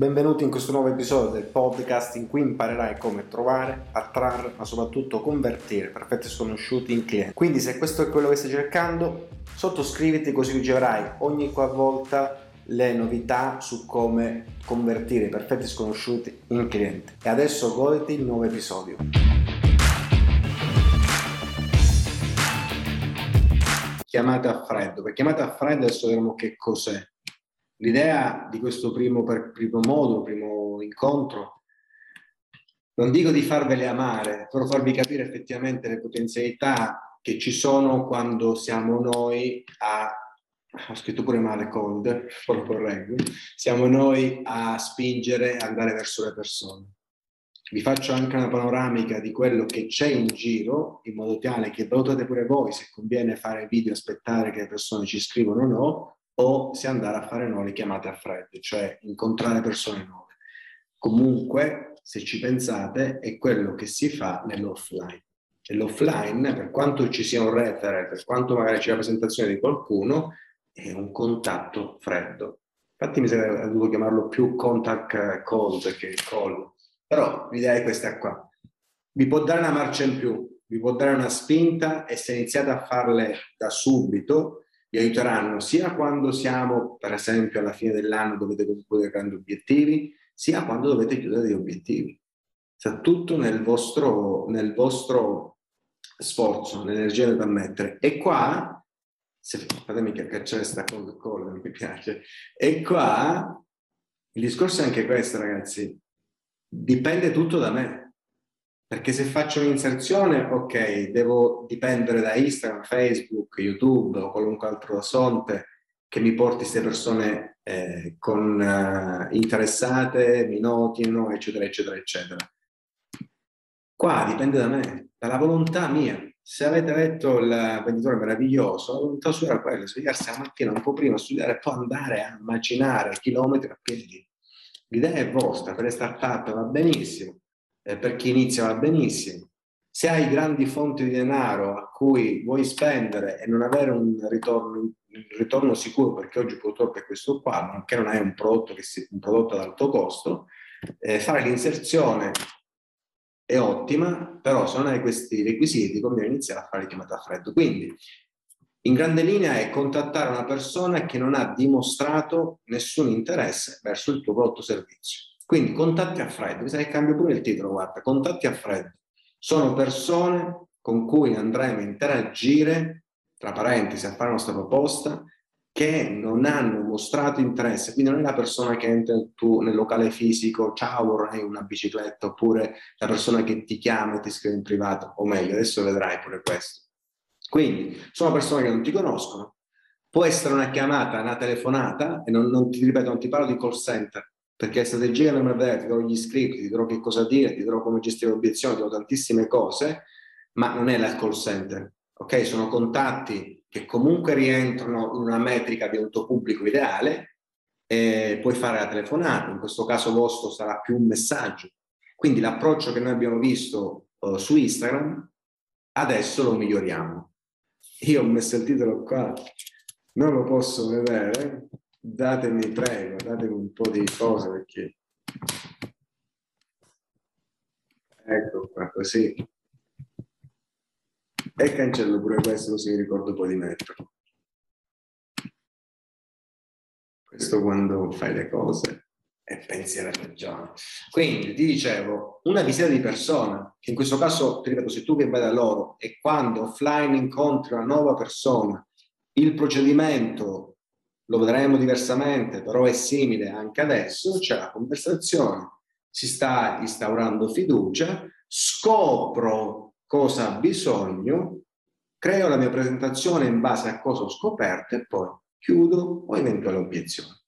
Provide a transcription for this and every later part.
Benvenuti in questo nuovo episodio del podcast in cui imparerai come trovare, attrarre, ma soprattutto convertire perfetti sconosciuti in clienti. Quindi se questo è quello che stai cercando, sottoscriviti così riceverai ogni qualvolta le novità su come convertire i perfetti sconosciuti in clienti. E adesso goditi il nuovo episodio. Chiamata a freddo. Per chiamata a freddo adesso vedremo che cos'è l'idea di questo primo, primo modulo, primo incontro, non dico di farvele amare, però farvi capire effettivamente le potenzialità che ci sono quando siamo noi a ho scritto pure male cold, lo correggo, siamo noi a spingere, andare verso le persone. Vi faccio anche una panoramica di quello che c'è in giro, in modo tale che valutate pure voi se conviene fare video, aspettare che le persone ci scrivono o no, o se andare a fare nuove chiamate a freddo, cioè incontrare persone nuove. Comunque, se ci pensate, è quello che si fa nell'offline. E l'offline, per quanto ci sia un referent, per quanto magari c'è la presentazione di qualcuno, è un contatto freddo. Infatti mi sembra dovuto chiamarlo più contact cold che call. Però l'idea è questa qua. Vi può dare una marcia in più, vi può dare una spinta e se iniziate a farle da subito, vi aiuteranno sia quando siamo, per esempio, alla fine dell'anno dovete concludere grandi obiettivi, sia quando dovete chiudere degli obiettivi. Sta tutto nel vostro, nel vostro sforzo, l'energia da mettere. E qua, se fatemi cacciare questa cold call, non mi piace, e qua il discorso è anche questo, ragazzi. Dipende tutto da me. Perché se faccio un'inserzione, ok, devo dipendere da Instagram, Facebook, YouTube o qualunque altro fonte che mi porti queste persone eh, con, uh, interessate, mi notino, eccetera, eccetera, eccetera. Qua dipende da me, dalla volontà mia. Se avete letto il venditore meraviglioso, la volontà sua era quella, svegliarsi la mattina un po' prima, studiare e poi andare a macinare chilometri a piedi. L'idea è vostra, per le start-up va benissimo, eh, per chi inizia va benissimo. Se hai grandi fonti di denaro a cui vuoi spendere e non avere un ritorno, un ritorno sicuro, perché oggi purtroppo è questo qua, ma che non hai un prodotto, che si, un prodotto ad alto costo, eh, fare l'inserzione è ottima, però se non hai questi requisiti conviene iniziare a fare chiamata a freddo. Quindi, in grande linea è contattare una persona che non ha dimostrato nessun interesse verso il tuo prodotto o servizio. Quindi contatti a freddo, mi sa che cambio pure il titolo, guarda, contatti a freddo. Sono persone con cui andremo a interagire, tra parentesi, a fare la nostra proposta, che non hanno mostrato interesse, quindi non è la persona che entra tu nel locale fisico, ciao vorrei una bicicletta, oppure la persona che ti chiama e ti scrive in privato, o meglio, adesso vedrai pure questo. Quindi sono persone che non ti conoscono, può essere una chiamata, una telefonata, e non, non ti ripeto, non ti parlo di call center, perché strategia non è vera, ti darò gli script, ti dirò che cosa dire, ti dirò come gestire l'obiezione, ti dirò tantissime cose, ma non è la call center, ok? Sono contatti che comunque rientrano in una metrica di un tuo pubblico ideale, e puoi fare la telefonata, in questo caso vostro sarà più un messaggio. Quindi l'approccio che noi abbiamo visto uh, su Instagram, adesso lo miglioriamo. Io ho messo il titolo qua, non lo posso vedere, datemi, prego, datemi un po' di cose perché... Ecco qua, così. E cancello pure questo così ricordo poi di metterlo. Questo quando fai le cose e pensi alla ragione. Quindi ti dicevo, una visita di persona, che in questo caso, ti ripeto, se tu che vai da loro e quando offline incontri una nuova persona, il procedimento lo vedremo diversamente, però è simile anche adesso, c'è la conversazione, si sta instaurando fiducia, scopro cosa ha bisogno, creo la mia presentazione in base a cosa ho scoperto e poi chiudo o eventuale obiezione.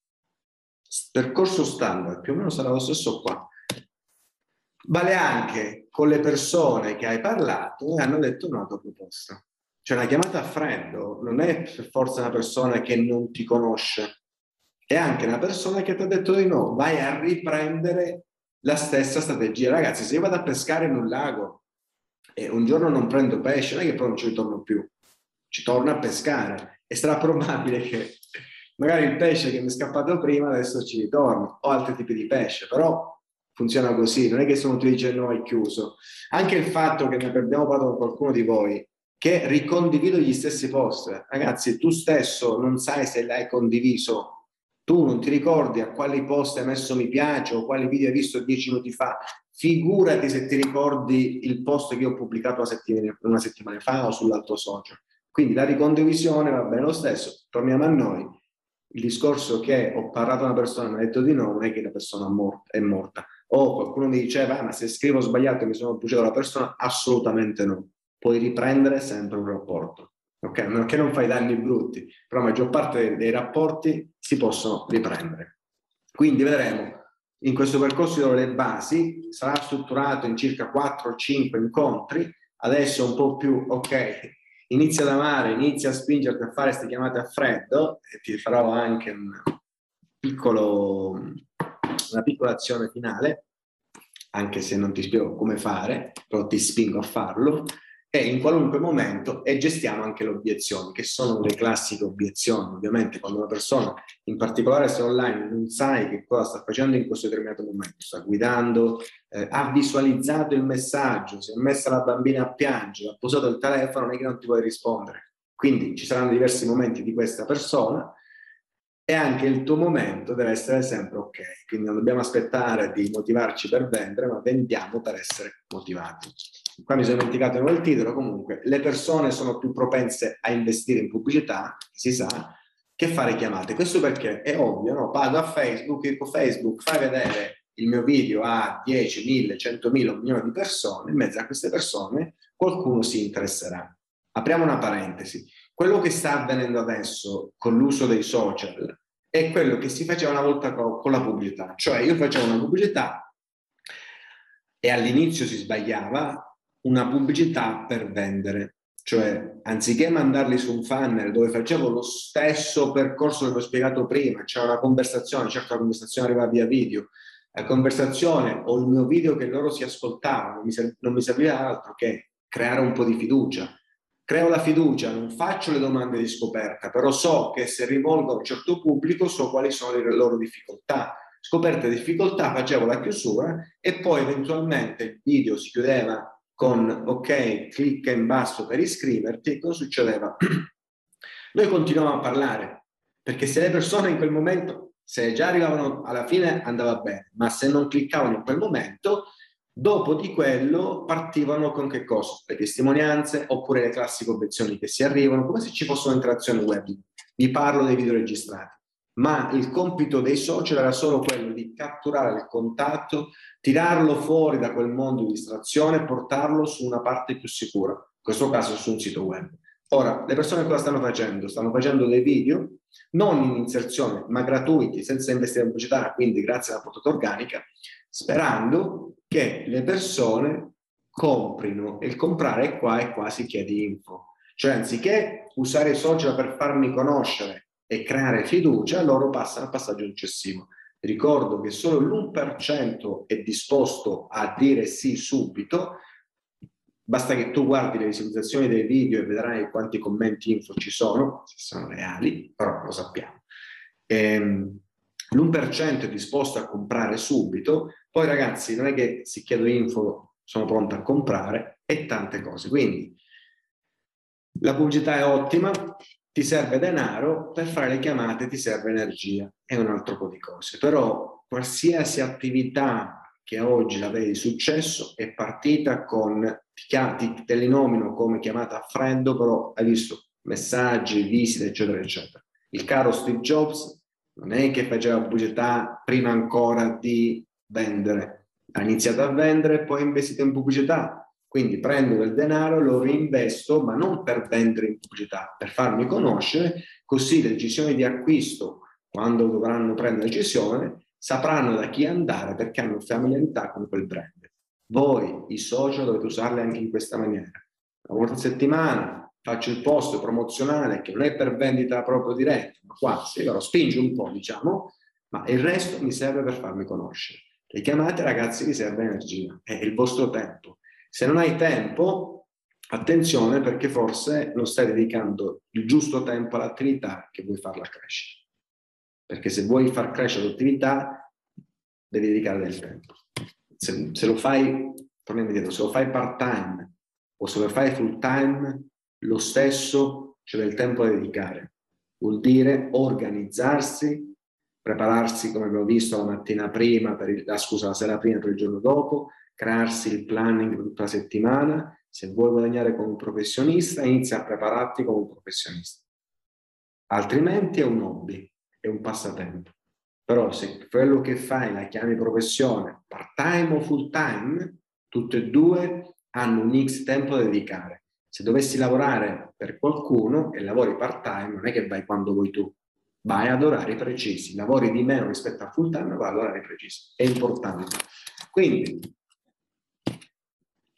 Percorso standard, più o meno sarà lo stesso qua. Vale anche con le persone che hai parlato e hanno detto una tua proposta. Cioè una chiamata a freddo non è per forza una persona che non ti conosce, è anche una persona che ti ha detto di no, vai a riprendere la stessa strategia. Ragazzi, se io vado a pescare in un lago e un giorno non prendo pesce, non è che poi non ci ritorno più, ci torno a pescare e sarà probabile che magari il pesce che mi è scappato prima adesso ci ritorno, o altri tipi di pesce, però funziona così, non è che sono tu dici no, è chiuso. Anche il fatto che ne abbiamo parlato con qualcuno di voi, che ricondivido gli stessi post, ragazzi, tu stesso non sai se l'hai condiviso, tu non ti ricordi a quali post hai messo mi piace o quali video hai visto dieci minuti fa, figurati se ti ricordi il post che ho pubblicato una settimana, una settimana fa o sull'altro social. Quindi la ricondivisione va bene lo stesso, torniamo a noi. Il discorso che ho parlato a una persona e mi ha detto di no non è che la persona è morta. O qualcuno mi diceva, ah, ma se scrivo sbagliato e mi sono bruciato la persona, assolutamente no. Puoi riprendere sempre un rapporto. Ok? Non che non fai danni brutti, però la maggior parte dei rapporti si possono riprendere. Quindi vedremo in questo percorso le basi, sarà strutturato in circa 4 5 incontri, adesso un po' più, ok, inizia ad amare, inizia a spingerti a fare queste chiamate a freddo e ti farò anche un piccolo, una piccola azione finale, anche se non ti spiego come fare, però ti spingo a farlo e in qualunque momento e gestiamo anche le obiezioni, che sono le classiche obiezioni. Ovviamente quando una persona, in particolare se online, non sai che cosa sta facendo in questo determinato momento, sta guidando, eh, ha visualizzato il messaggio, si è messa la bambina a piangere, ha posato il telefono, non è che non ti puoi rispondere. Quindi ci saranno diversi momenti di questa persona e anche il tuo momento deve essere sempre ok. Quindi non dobbiamo aspettare di motivarci per vendere, ma vendiamo per essere motivati qua mi sono dimenticato il titolo, comunque le persone sono più propense a investire in pubblicità, si sa, che fare chiamate. Questo perché è ovvio, no? Pago a Facebook, dico Facebook, fai vedere il mio video a 10, 1000, 100.000, un milione di persone, in mezzo a queste persone qualcuno si interesserà. Apriamo una parentesi. Quello che sta avvenendo adesso con l'uso dei social è quello che si faceva una volta con la pubblicità. Cioè io facevo una pubblicità e all'inizio si sbagliava, una pubblicità per vendere. Cioè, anziché mandarli su un funnel dove facevo lo stesso percorso che ho spiegato prima, c'era una conversazione, certo la conversazione arriva via video, la conversazione o il mio video che loro si ascoltavano, non mi serviva altro che creare un po' di fiducia. Creo la fiducia, non faccio le domande di scoperta, però so che se rivolgo a un certo pubblico so quali sono le loro difficoltà. Scoperte difficoltà, facevo la chiusura e poi eventualmente il video si chiudeva con ok, clicca in basso per iscriverti, cosa succedeva? Noi continuavamo a parlare, perché se le persone in quel momento, se già arrivavano alla fine andava bene, ma se non cliccavano in quel momento, dopo di quello partivano con che cosa? Le testimonianze oppure le classiche obiezioni che si arrivano, come se ci fosse un'interazione web. Vi parlo dei video registrati ma il compito dei social era solo quello di catturare il contatto, tirarlo fuori da quel mondo di distrazione e portarlo su una parte più sicura, in questo caso su un sito web. Ora, le persone cosa stanno facendo? Stanno facendo dei video, non in inserzione, ma gratuiti, senza investire in pubblicità, quindi grazie alla portata organica, sperando che le persone comprino e il comprare qua e qua si chiede info. Cioè, anziché usare i social per farmi conoscere e creare fiducia, loro passano al passaggio successivo. Ricordo che solo l'1% è disposto a dire sì subito, basta che tu guardi le visualizzazioni dei video e vedrai quanti commenti info ci sono, se sono reali, però lo sappiamo. Ehm, l'1% è disposto a comprare subito, poi ragazzi non è che si chiedo info, sono pronto a comprare e tante cose. Quindi la pubblicità è ottima, ti serve denaro, per fare le chiamate ti serve energia e un altro po' di cose. Però qualsiasi attività che oggi la vedi successo è partita con, ti, te li nomino come chiamata a freddo, però hai visto messaggi, visite, eccetera, eccetera. Il caro Steve Jobs non è che faceva pubblicità prima ancora di vendere, ha iniziato a vendere e poi ha investito in pubblicità quindi prendo del denaro, lo reinvesto, ma non per vendere in pubblicità, per farmi conoscere, così le decisioni di acquisto, quando dovranno prendere decisione, sapranno da chi andare perché hanno familiarità con quel brand. Voi, i social, dovete usarli anche in questa maniera. Una volta a settimana faccio il post promozionale che non è per vendita proprio diretta, ma quasi, però spinge un po', diciamo, ma il resto mi serve per farmi conoscere. Le chiamate, ragazzi, vi serve energia, è il vostro tempo se non hai tempo, attenzione perché forse non stai dedicando il giusto tempo all'attività che vuoi farla crescere. perché se vuoi far crescere l'attività devi dedicare del tempo. Se, se lo fai, torniamo se lo fai part time o se lo fai full time, lo stesso c'è del tempo da dedicare. Vuol dire organizzarsi, prepararsi come abbiamo visto la mattina prima, il, ah, scusa, la sera prima per il giorno dopo, crearsi il planning per tutta la settimana. Se vuoi guadagnare come un professionista, inizia a prepararti come un professionista. Altrimenti è un hobby, è un passatempo. Però se quello che fai la chiami professione, part time o full time, tutte e due hanno un X tempo da dedicare. Se dovessi lavorare per qualcuno e lavori part time, non è che vai quando vuoi tu, vai ad orari precisi, lavori di meno rispetto a full time, vai ad orari precisi. È importante. Quindi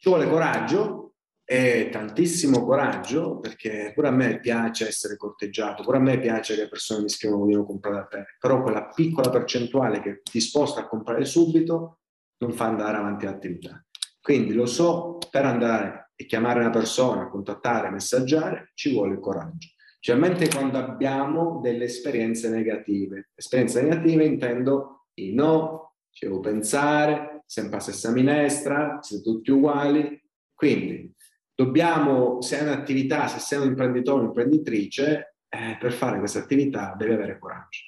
ci vuole coraggio e tantissimo coraggio perché pure a me piace essere corteggiato, pure a me piace che le persone mi scrivono vogliono comprare da te, però quella piccola percentuale che ti sposta a comprare subito non fa andare avanti l'attività. Quindi lo so, per andare e chiamare una persona, contattare, messaggiare, ci vuole coraggio. Specialmente quando abbiamo delle esperienze negative. Esperienze negative intendo i no, ci devo pensare, sempre la stessa minestra, siete tutti uguali. Quindi dobbiamo, se hai un'attività, se sei un imprenditore o un'imprenditrice, eh, per fare questa attività devi avere coraggio,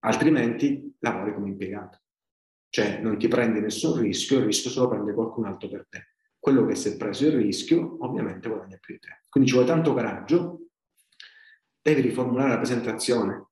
altrimenti lavori come impiegato. Cioè non ti prendi nessun rischio, il rischio se lo prende qualcun altro per te. Quello che si è preso il rischio ovviamente guadagna più di te. Quindi ci vuole tanto coraggio, devi riformulare la presentazione,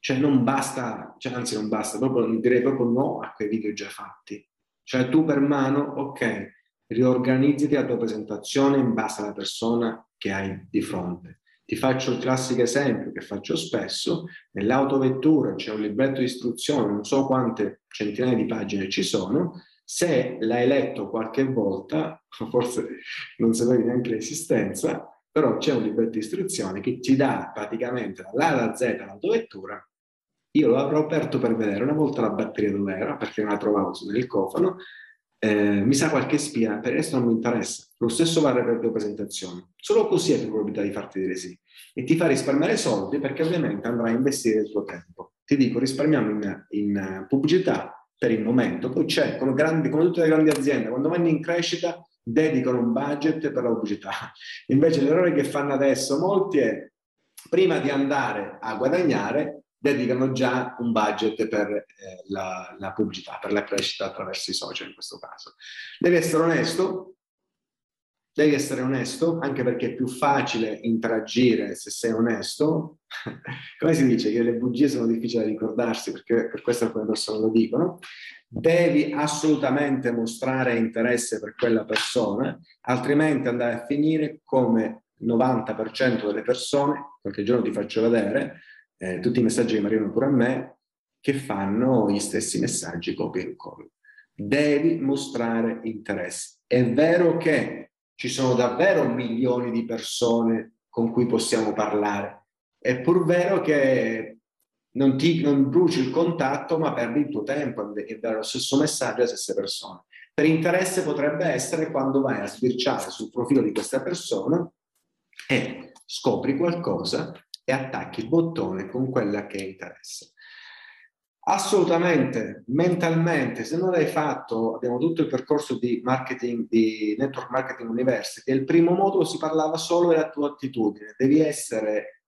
cioè non basta, cioè anzi non basta, proprio, direi proprio no a quei video già fatti. Cioè tu per mano, ok, riorganizzati la tua presentazione in base alla persona che hai di fronte. Ti faccio il classico esempio che faccio spesso, nell'autovettura c'è un libretto di istruzione, non so quante centinaia di pagine ci sono, se l'hai letto qualche volta, forse non sapevi neanche l'esistenza, però c'è un libretto di istruzione che ti dà praticamente dall'A alla Z l'autovettura. Io lo avrò aperto per vedere una volta la batteria dove era, perché non la trovavo nel cofano, eh, mi sa qualche spia, per il resto non mi interessa. Lo stesso vale per le tue presentazioni. Solo così hai più probabilità di farti dire sì. E ti fa risparmiare soldi perché ovviamente andrai a investire il tuo tempo. Ti dico, risparmiamo in, in pubblicità per il momento. Poi c'è, come, grandi, come tutte le grandi aziende, quando vanno in crescita dedicano un budget per la pubblicità. Invece l'errore che fanno adesso molti è prima di andare a guadagnare dedicano già un budget per eh, la, la, pubblicità, per la crescita attraverso i social in questo caso. Devi essere onesto, devi essere onesto, anche perché è più facile interagire se sei onesto. Come si dice che le bugie sono difficili da ricordarsi, perché per questo alcune persone lo dicono. Devi assolutamente mostrare interesse per quella persona, altrimenti andare a finire come il 90% delle persone, qualche giorno ti faccio vedere, eh, tutti i messaggi che mi arrivano pure a me, che fanno gli stessi messaggi copia e incolla. Devi mostrare interesse. È vero che ci sono davvero milioni di persone con cui possiamo parlare, è pur vero che non, ti, non bruci il contatto, ma perdi il tuo tempo e dare lo stesso messaggio alle stesse persone. Per interesse potrebbe essere quando vai a sbirciare sul profilo di questa persona e scopri qualcosa e attacchi il bottone con quella che interessa. Assolutamente, mentalmente, se non l'hai fatto, abbiamo tutto il percorso di marketing, di Network Marketing University, il primo modulo si parlava solo della tua attitudine, devi essere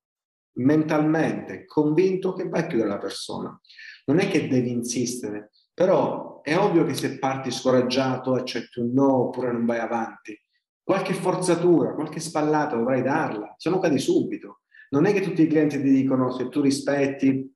mentalmente convinto che vai a chiudere la persona. Non è che devi insistere, però è ovvio che se parti scoraggiato, accetti un no oppure non vai avanti, qualche forzatura, qualche spallata dovrai darla, se no cadi subito non è che tutti i clienti ti dicono se tu rispetti,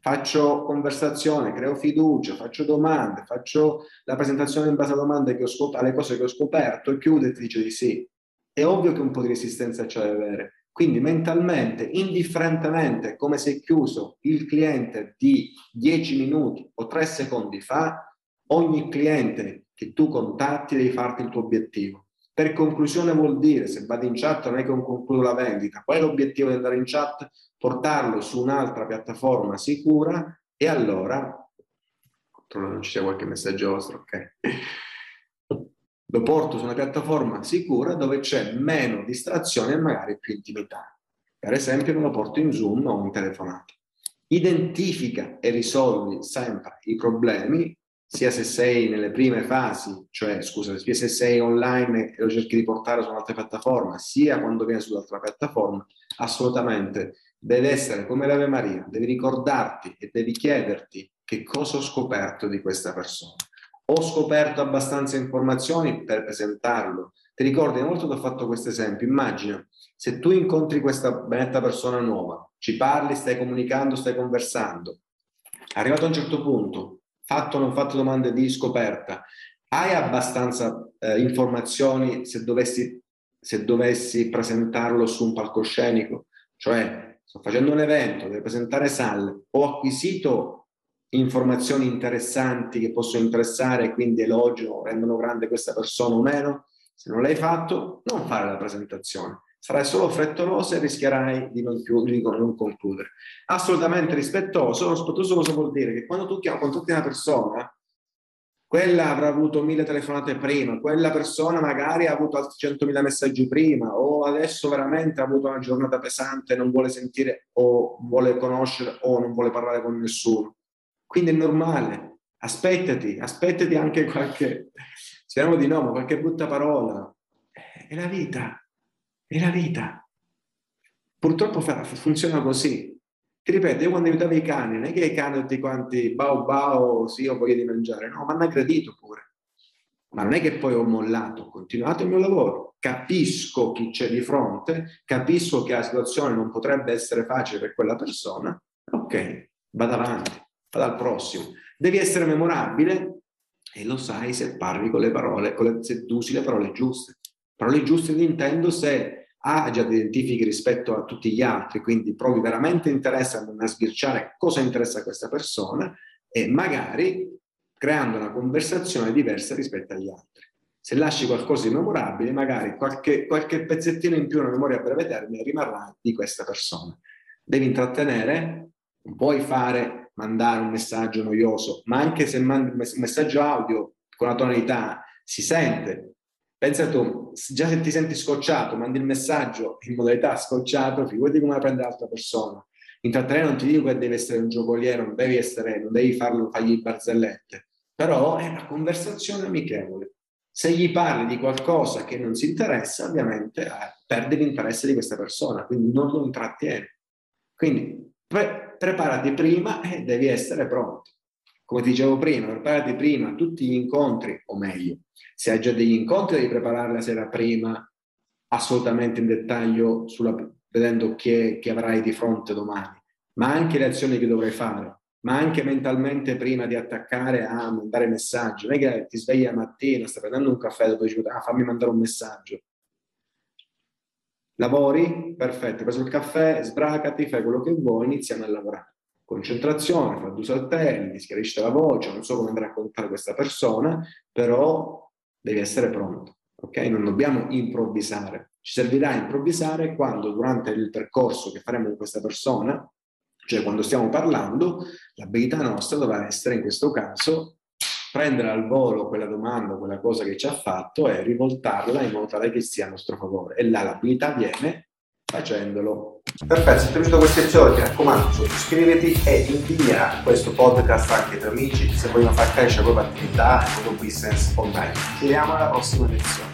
faccio conversazione, creo fiducia, faccio domande, faccio la presentazione in base a domande che ho scop- alle cose che ho scoperto e chiude e ti dice di sì. È ovvio che un po' di resistenza c'è da avere. Quindi mentalmente, indifferentemente come sei chiuso il cliente di 10 minuti o 3 secondi fa, ogni cliente che tu contatti devi farti il tuo obiettivo. Per conclusione vuol dire, se vado in chat non è che concludo la vendita, qual è l'obiettivo di andare in chat? Portarlo su un'altra piattaforma sicura e allora, non ci sia qualche messaggio vostro, ok? Lo porto su una piattaforma sicura dove c'è meno distrazione e magari più intimità. Per esempio non lo porto in Zoom o in telefonata. identifica e risolvi sempre i problemi, sia se sei nelle prime fasi, cioè scusa, sia se sei online e lo cerchi di portare su un'altra piattaforma, sia quando vieni sull'altra piattaforma, assolutamente deve essere come l'Ave Maria, devi ricordarti e devi chiederti che cosa ho scoperto di questa persona. Ho scoperto abbastanza informazioni per presentarlo. Ti ricordi, una volta ti ho fatto questo esempio, immagina se tu incontri questa benetta persona nuova, ci parli, stai comunicando, stai conversando, arrivato a un certo punto, fatto o non fatto domande di scoperta, hai abbastanza eh, informazioni se dovessi, se dovessi presentarlo su un palcoscenico? Cioè, sto facendo un evento, devo presentare sale, ho acquisito informazioni interessanti che possono interessare quindi elogio, rendono grande questa persona o meno? Se non l'hai fatto, non fare la presentazione sarai solo frettoloso e rischierai di non, di non concludere. Assolutamente rispettoso, rispettoso cosa vuol dire? Che quando tu chiami, chiami una persona, quella avrà avuto mille telefonate prima, quella persona magari ha avuto altri centomila messaggi prima, o adesso veramente ha avuto una giornata pesante, non vuole sentire o vuole conoscere o non vuole parlare con nessuno. Quindi è normale, aspettati, aspettati anche qualche, speriamo di no, ma qualche brutta parola. È la vita, è la vita. Purtroppo funziona così. Ti ripeto, io quando aiutavo i cani, non è che i cani tutti quanti, bau bau, sì, ho voglia di mangiare, no, mi hanno aggredito pure. Ma non è che poi ho mollato, ho continuato il mio lavoro, capisco chi c'è di fronte, capisco che la situazione non potrebbe essere facile per quella persona, ok, vado avanti, vado al prossimo. Devi essere memorabile e lo sai se parli con le parole, con le, se usi le parole giuste. Parole giuste intendo se a già ti identifichi rispetto a tutti gli altri, quindi provi veramente interesse a sbirciare cosa interessa a questa persona e magari creando una conversazione diversa rispetto agli altri. Se lasci qualcosa di memorabile, magari qualche, qualche pezzettino in più nella memoria a breve termine rimarrà di questa persona. Devi intrattenere, non puoi fare, mandare un messaggio noioso, ma anche se mandi un messaggio audio con la tonalità si sente, Pensa tu, già se ti senti scocciato, mandi il messaggio in modalità scocciato, figurati come la prende l'altra persona. Intrattenere non ti dico che devi essere un giocoliero, non devi essere, non devi farlo, fargli barzellette, però è una conversazione amichevole. Se gli parli di qualcosa che non si interessa, ovviamente eh, perdi l'interesse di questa persona, quindi non lo intrattieni. Quindi pre- preparati prima e devi essere pronto come dicevo prima, preparati prima tutti gli incontri, o meglio, se hai già degli incontri devi preparare la sera prima assolutamente in dettaglio sulla, vedendo chi, chi avrai di fronte domani, ma anche le azioni che dovrai fare, ma anche mentalmente prima di attaccare a mandare messaggi. Non è che ti svegli la mattina, stai prendendo un caffè poi dici, ah, fammi mandare un messaggio. Lavori? Perfetto, hai preso il caffè, sbracati, fai quello che vuoi, iniziamo a lavorare concentrazione, fa due saltelli, schiarisce la voce, non so come andrà a contare questa persona, però devi essere pronto, ok? Non dobbiamo improvvisare. Ci servirà improvvisare quando durante il percorso che faremo con questa persona, cioè quando stiamo parlando, l'abilità nostra dovrà essere in questo caso prendere al volo quella domanda, quella cosa che ci ha fatto e rivoltarla in modo tale che sia a nostro favore. E là l'abilità viene facendolo. Perfetto, se ti è piaciuto questo episodio ti raccomando sottoscriviti e invia questo podcast anche tuoi amici se vogliono far crescere la propria attività e il proprio business online. Ci vediamo alla prossima lezione.